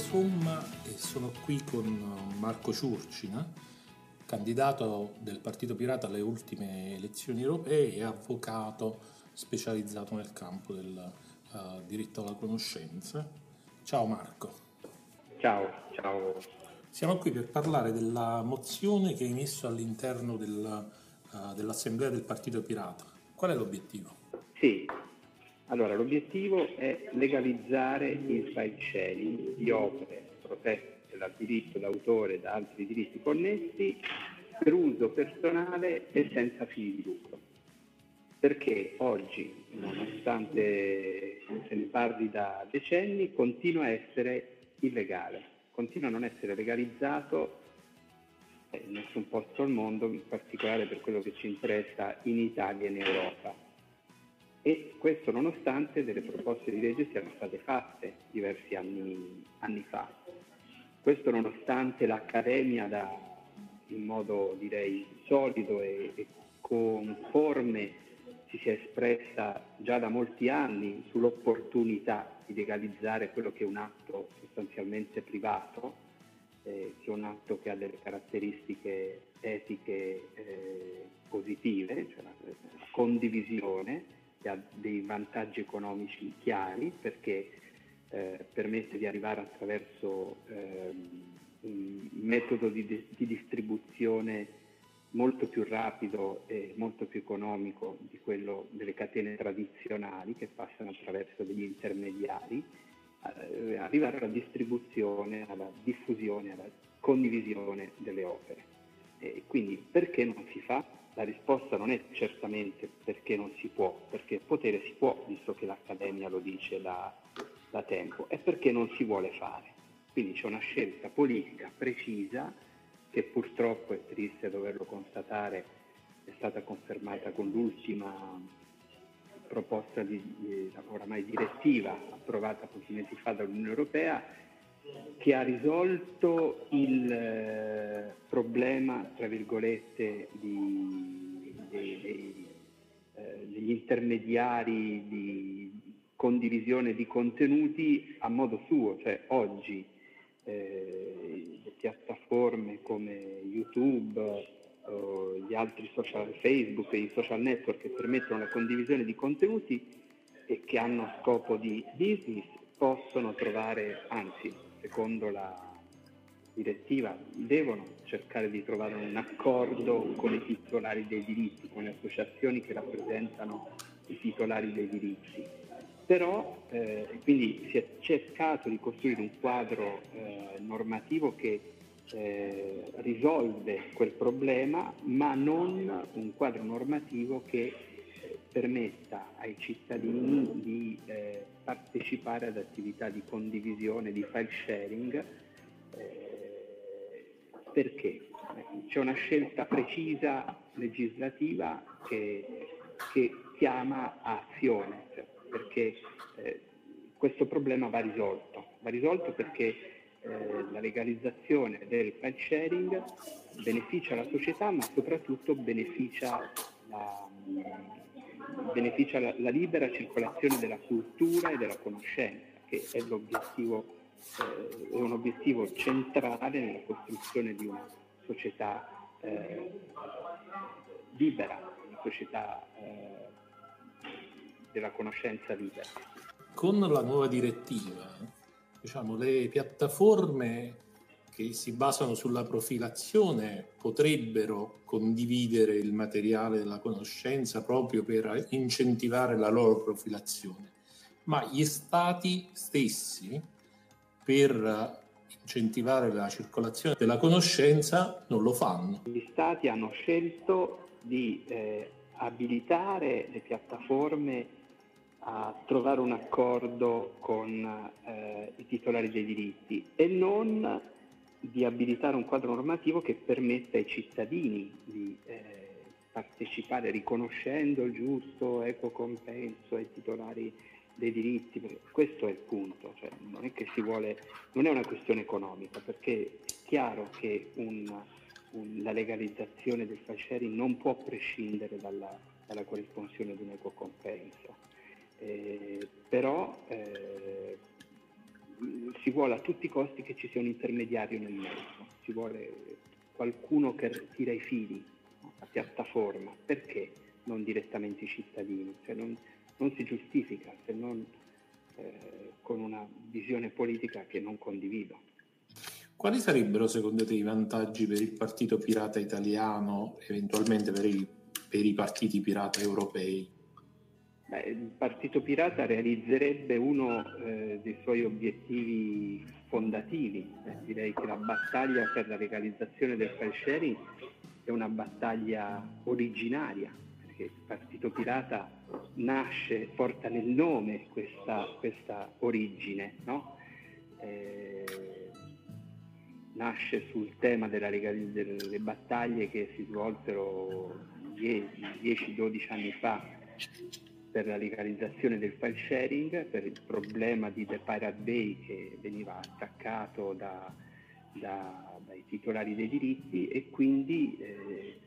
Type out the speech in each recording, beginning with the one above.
Somma e sono qui con Marco Ciurcina, candidato del Partito Pirata alle ultime elezioni europee e avvocato specializzato nel campo del uh, diritto alla conoscenza. Ciao Marco. Ciao, ciao. Siamo qui per parlare della mozione che hai messo all'interno del, uh, dell'Assemblea del Partito Pirata. Qual è l'obiettivo? Sì, allora, l'obiettivo è legalizzare il file sharing di opere protette dal diritto d'autore e da altri diritti connessi per uso personale e senza fini di lucro. Perché oggi, nonostante se ne parli da decenni, continua a essere illegale, continua a non essere legalizzato in nessun posto al mondo, in particolare per quello che ci interessa in Italia e in Europa e questo nonostante delle proposte di legge siano state fatte diversi anni, anni fa. Questo nonostante l'Accademia da, in modo direi solido e, e conforme si sia espressa già da molti anni sull'opportunità di legalizzare quello che è un atto sostanzialmente privato, eh, che è un atto che ha delle caratteristiche etiche eh, positive, cioè la, la condivisione, che ha dei vantaggi economici chiari perché eh, permette di arrivare attraverso eh, un metodo di, di, distribuzione molto più rapido e molto più economico di quello delle catene tradizionali che passano attraverso degli intermediari, eh, arrivare alla distribuzione, alla diffusione, alla condivisione delle opere. E quindi perché non si fa? La risposta non è certamente perché non si può, perché il potere si può, visto che l'Accademia lo dice da, da tempo, è perché non si vuole fare. Quindi c'è una scelta politica precisa che purtroppo è triste doverlo constatare, è stata confermata con l'ultima proposta di, di oramai direttiva approvata pochi mesi fa dall'Unione Europea che ha risolto il eh, problema, tra virgolette, di, di, di, eh, degli intermediari di condivisione di contenuti a modo suo, cioè oggi eh, le piattaforme come YouTube, gli altri social, Facebook e i social network che permettono la condivisione di contenuti e che hanno scopo di business possono trovare, anzi secondo la direttiva, devono cercare di trovare un accordo con i titolari dei diritti, con le associazioni che rappresentano i titolari dei diritti. Però eh, quindi si è cercato di costruire un quadro eh, normativo che eh, risolve quel problema, ma non un quadro normativo che eh, permetta ai cittadini di partecipare ad attività di condivisione, di file sharing, eh, perché c'è una scelta precisa legislativa che, che chiama a azione, cioè perché eh, questo problema va risolto. Va risolto perché eh, la legalizzazione del file sharing beneficia la società ma soprattutto beneficia la, beneficia la, la, libera circolazione della cultura e della conoscenza, che è, l'obiettivo, eh, è un obiettivo centrale nella costruzione di una società eh, libera, una società eh, della conoscenza libera. Con la nuova direttiva, diciamo, le piattaforme che si basano sulla profilazione potrebbero condividere il materiale della conoscenza proprio per incentivare la loro profilazione, ma gli stati stessi per incentivare la circolazione della conoscenza non lo fanno. Gli stati hanno scelto di eh, abilitare le piattaforme a trovare un accordo con eh, i titolari dei diritti e non di abilitare un quadro normativo che permetta ai cittadini di eh, partecipare riconoscendo il giusto equo compenso ai titolari dei diritti, questo è il punto, cioè, non è vuole, non è una questione economica, perché è chiaro che un, un, la legalizzazione del file non può prescindere dalla, dalla corrispondenza di un equo compenso, eh, però si vuole a tutti i costi che ci sia un intermediario nel mezzo, ci vuole qualcuno che tira i fili, la piattaforma, perché non direttamente i cittadini? Cioè non, non, si giustifica se non eh, con una visione politica che non condivido. Quali sarebbero secondo te i vantaggi per il partito pirata italiano, eventualmente per i, per i partiti pirata europei? Beh, il partito pirata realizzerebbe uno eh, dei suoi obiettivi fondativi. Eh, direi che la battaglia per la legalizzazione del file sharing è una battaglia originaria, perché il partito pirata nasce, porta nel nome questa, questa origine, no? eh, nasce sul tema legalizzazione delle battaglie che si svolsero 10-12 anni fa per la legalizzazione del file sharing, per il problema di The Pirate Bay che veniva attaccato da, da, dai titolari dei diritti e quindi eh,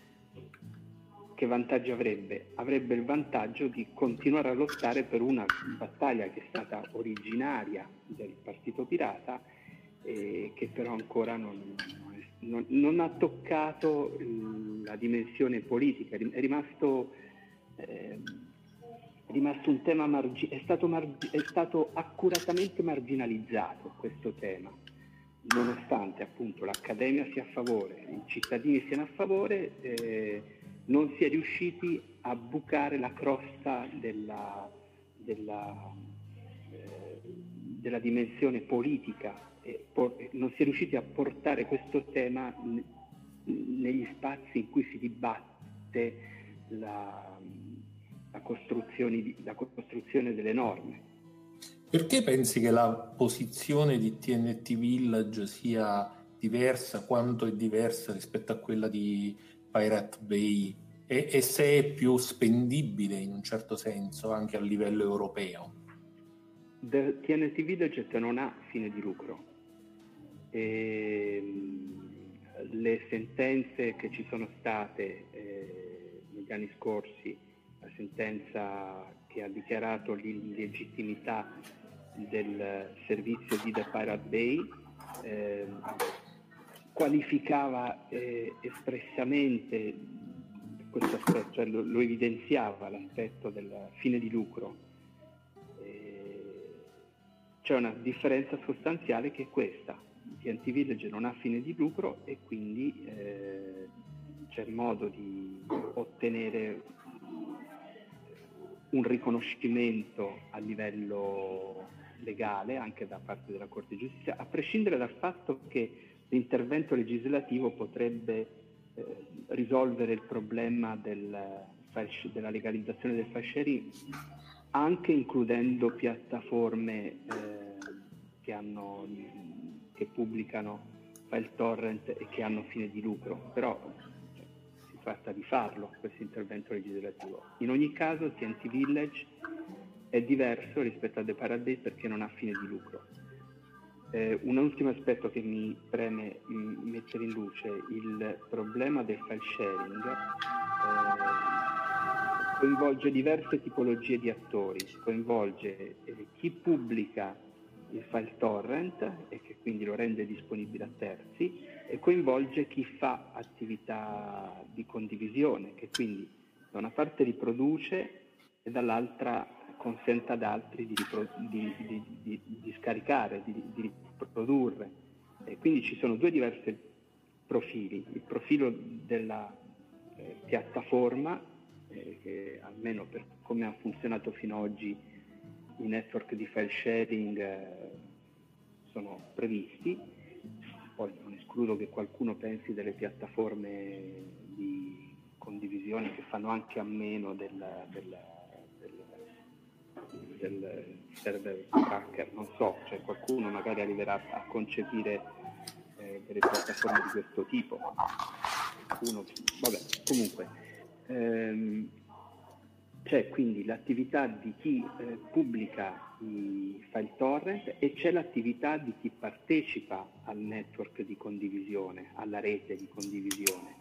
che vantaggio avrebbe? Avrebbe il vantaggio di continuare a lottare per una battaglia che è stata originaria del Partito Pirata eh, che però ancora non, non, non, ha toccato la dimensione politica, è rimasto, eh, rimasto un tema marginale, è, margi- è stato accuratamente marginalizzato questo tema, nonostante appunto l'Accademia sia a favore, i cittadini siano a favore, eh, non si è riusciti a bucare la crosta della, della, eh, della dimensione politica non si è riusciti a portare questo tema negli spazi in cui si dibatte la, costruzione, la costruzione delle norme. Perché pensi che la posizione di TNT Village sia diversa, quanto è diversa rispetto a quella di Pirate Bay e, e se è più spendibile in un certo senso anche a livello europeo? The TNT Village non ha fine di lucro, e, ehm, le sentenze che ci sono state eh, negli anni scorsi, la sentenza che ha dichiarato l'illegittimità del servizio di The Pirate Bay, eh, qualificava eh, espressamente questo aspetto, cioè lo, lo, evidenziava l'aspetto del fine di lucro. Eh, c'è una differenza sostanziale che è questa, TNT Village non ha fine di lucro e quindi eh, c'è modo di ottenere un riconoscimento a livello legale anche da parte della Corte di Giustizia, a prescindere dal fatto che l'intervento legislativo potrebbe eh, risolvere il problema del, della legalizzazione del fasceri anche includendo piattaforme eh, che hanno che pubblicano file torrent e che hanno fine di lucro, però tratta di farlo questo intervento legislativo. In ogni caso TNT Village è diverso rispetto a The Paradise perché non ha fine di lucro. Eh, un ultimo aspetto che mi preme mh, mm, mettere in luce, il problema del file sharing eh, coinvolge diverse tipologie di attori, coinvolge eh, chi pubblica il file torrent e che quindi lo rende disponibile a terzi e coinvolge chi fa attività di condivisione che quindi da una parte riproduce e dall'altra consente ad altri di, di, di, di scaricare, di, riprodurre. E quindi ci sono due diversi profili, il profilo della eh, piattaforma, eh, che almeno per come ha funzionato fino ad oggi i network di file sharing eh, sono previsti, poi non escludo che qualcuno pensi delle piattaforme di condivisione che fanno anche a meno del, del, del, server tracker, non so, cioè qualcuno magari arriverà a concepire eh, delle piattaforme di questo tipo. Qualcuno, vabbè, comunque. Ehm, c'è quindi l'attività di chi eh, pubblica i file torrent e c'è l'attività di chi partecipa al network di condivisione, alla rete di condivisione.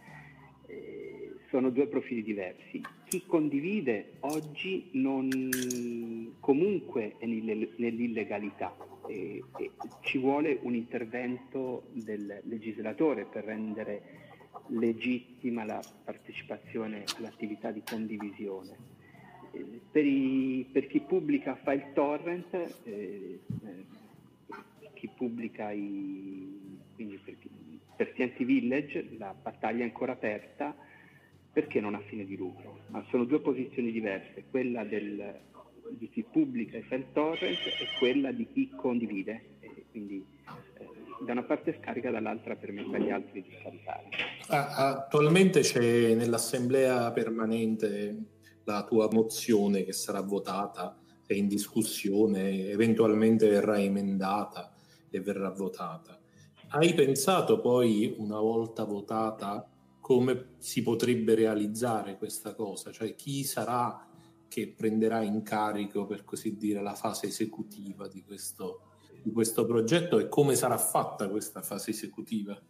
Eh, sono due profili diversi. Chi condivide oggi non, comunque è nell'illegalità, e, e ci vuole un intervento del legislatore per rendere legittima la partecipazione all'attività di condivisione. Eh, per, i, per, chi pubblica file torrent, eh, eh, chi pubblica i, quindi per, per TNT Village la battaglia è ancora aperta perché non ha fine di lucro, ma sono due posizioni diverse, quella del, di chi pubblica i file torrent e quella di chi condivide. E quindi da una parte scarica, dall'altra permette agli altri di scaricare. attualmente c'è nell'assemblea permanente la tua mozione che sarà votata, è in discussione, eventualmente verrà emendata e verrà votata. Hai pensato poi, una volta votata, come si potrebbe realizzare questa cosa? Cioè chi sarà che prenderà in carico, per così dire, la fase esecutiva di questo di questo progetto e come sarà fatta questa fase esecutiva?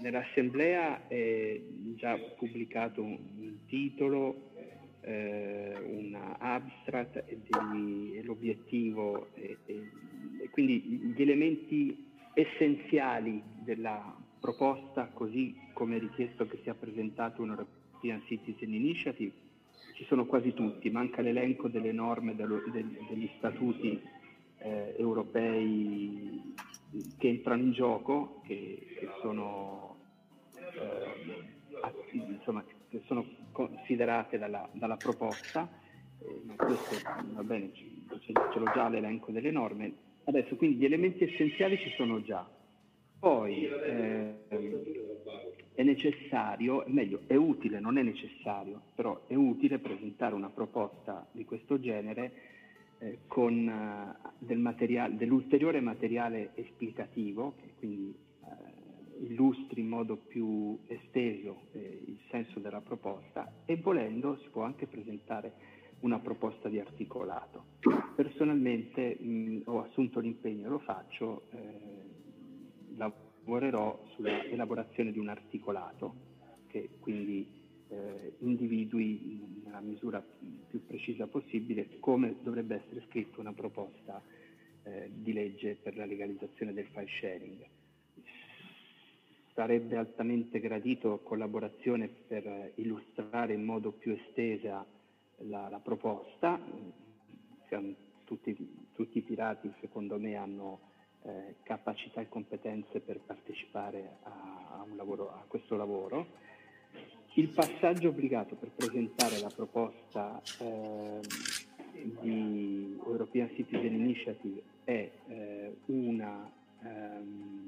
Nell'assemblea è già pubblicato un titolo, eh, una abstract e, degli, e l'obiettivo e, e, e quindi gli elementi essenziali della proposta, così come richiesto che sia presentato un European Citizen Initiative, ci sono quasi tutti, manca l'elenco delle norme dello, de, degli statuti eh, europei che entrano in gioco, che, che sono, eh, insomma, che sono considerate dalla, dalla proposta. Eh, questo va bene, ce, ce l'ho già l'elenco delle norme. Adesso quindi gli elementi essenziali ci sono già. Poi eh, è necessario, meglio, è utile, non è necessario, però è utile presentare una proposta di questo genere eh, con eh, del materiale, dell'ulteriore materiale esplicativo, che quindi illustri in modo più esteso eh, il senso della proposta e volendo si può anche presentare una proposta di articolato. Personalmente mh, ho assunto l'impegno e lo faccio, eh, lavorerò sulla elaborazione di un articolato che quindi eh, individui nella misura più precisa possibile come dovrebbe essere scritta una proposta eh, di legge per la legalizzazione del file sharing. Sarebbe altamente gradito collaborazione per illustrare in modo più estesa la, la proposta. Tutti, tutti, i pirati secondo me hanno eh, capacità e competenze per partecipare a, a, lavoro, a questo lavoro il passaggio obbligato per presentare la proposta eh, di European Citizen Initiative è eh, una, ehm,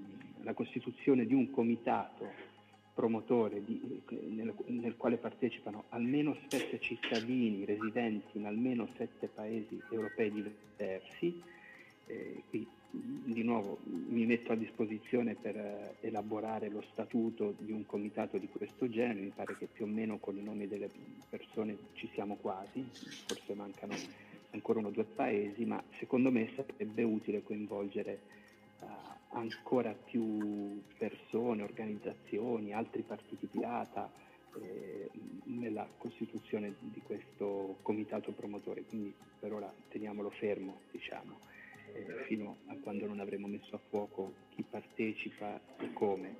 la costituzione di un comitato promotore di, nel, nel, quale partecipano almeno sette cittadini residenti in almeno sette paesi europei diversi. Eh, qui di nuovo mi metto a disposizione per eh, elaborare lo statuto di un comitato di questo genere, mi pare che più o meno con i nomi delle persone ci siamo quasi, forse mancano ancora uno o due paesi, ma secondo me sarebbe utile coinvolgere uh, ancora più persone, organizzazioni, altri partiti pirata eh, nella costituzione di questo comitato promotore, quindi per ora teniamolo fermo, diciamo eh, fino a quando non avremo messo a fuoco chi partecipa e come.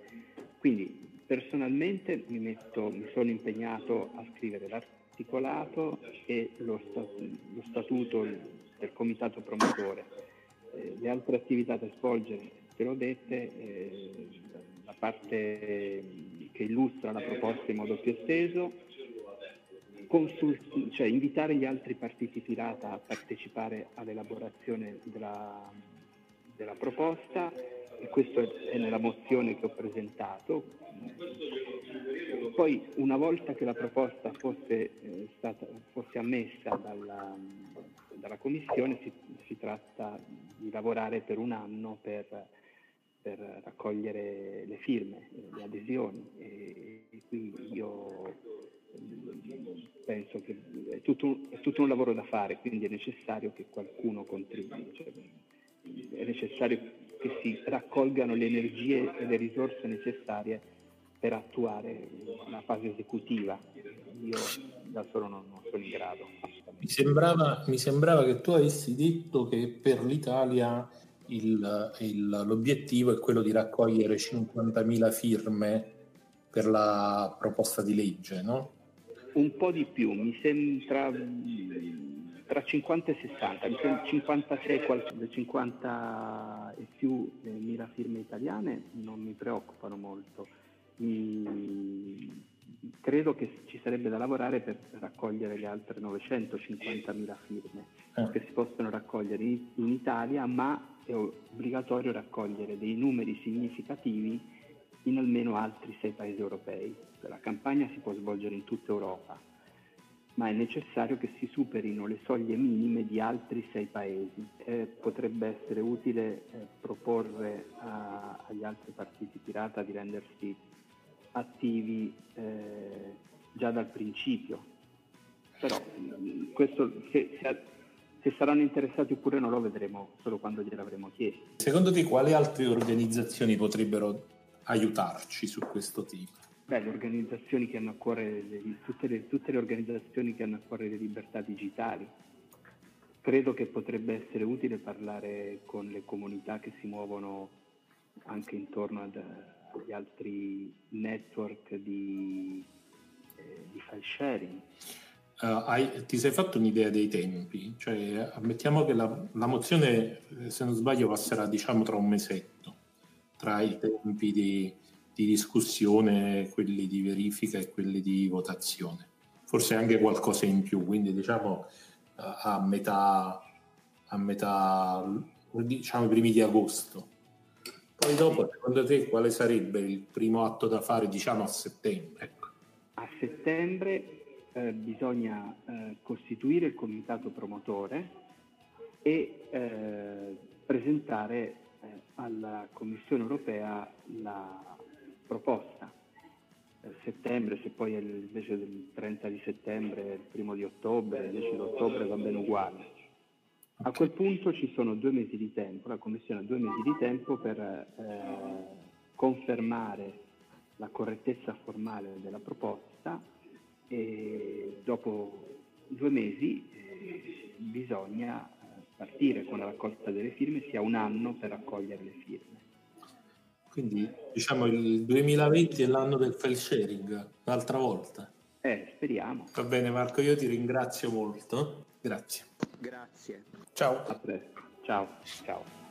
Quindi personalmente mi, metto, mi sono impegnato a scrivere l'articolato e lo, lo statuto del comitato promotore. Eh, le altre attività da svolgere, te l'ho dette, eh, la parte che illustra la proposta in modo più esteso, consult- cioè invitare gli altri partiti pirata a partecipare all'elaborazione della, della proposta e questo è nella mozione che ho presentato. Poi una volta che la proposta fosse, eh, stata, fosse ammessa dalla, dalla Commissione si, si, tratta di lavorare per un anno per, per raccogliere le firme, le adesioni e, e qui io penso che è tutto, è tutto, un lavoro da fare, quindi è necessario che qualcuno contribuisca, cioè, è necessario che si raccolgano le energie e le risorse necessarie per attuare la fase esecutiva. Io da solo non, non sono in grado. Mi sembrava, mi sembrava che tu avessi detto che per l'Italia il, il, l'obiettivo è quello di raccogliere 50.000 firme per la proposta di legge, no? Un po' di più, mi sembra tra 50 e 60, mi sembra 56, 50 e più eh, mila firme italiane non mi preoccupano molto. Mi, credo che ci sarebbe da lavorare per raccogliere le altre 950.000 firme eh. che si possono raccogliere in, in Italia, ma è obbligatorio raccogliere dei numeri significativi in almeno altri sei paesi europei. La campagna si può svolgere in tutta Europa, ma è necessario che si superino le soglie minime di altri sei paesi. Eh, potrebbe essere utile eh, proporre a, agli altri partiti pirata di rendersi attivi eh, già dal principio. Però mm, questo, se, se, se, saranno interessati oppure no lo vedremo solo quando gliel'avremo chiesto. Secondo te quali altre organizzazioni potrebbero aiutarci su questo tema? Beh, le organizzazioni che hanno a cuore, tutte le, tutte le organizzazioni che hanno a cuore le libertà digitali. Credo che potrebbe essere utile parlare con le comunità che si muovono anche intorno ad, agli altri network di, eh, di file sharing. Uh, hai, ti sei fatto un'idea dei tempi? Cioè, ammettiamo che la, la, mozione, eh, se non sbaglio, passerà diciamo tra un mesetto, tra i tempi di, di discussione, quelli di verifica e quelli di votazione. Forse anche qualcosa in più, quindi diciamo uh, a metà, a metà, diciamo i primi di agosto. Poi dopo, secondo te, quale sarebbe il primo atto da fare, diciamo, a settembre? A settembre eh, bisogna eh, costituire il comitato promotore e eh, presentare eh, alla Commissione europea la proposta. A settembre, se poi è invece del 30 di settembre, il primo di ottobre, il 10 di ottobre va bene uguale a quel punto ci sono due mesi di tempo, la Commissione ha due mesi di tempo per eh, confermare la correttezza formale della proposta e dopo due mesi eh, bisogna eh, partire con la raccolta delle firme, si ha un anno per raccogliere le firme. Quindi diciamo il 2020 è l'anno del file sharing, un'altra volta. Eh, speriamo. Va bene Marco, io ti ringrazio molto. Grazie. Grazie. Ciao. A presto. Ciao. Ciao.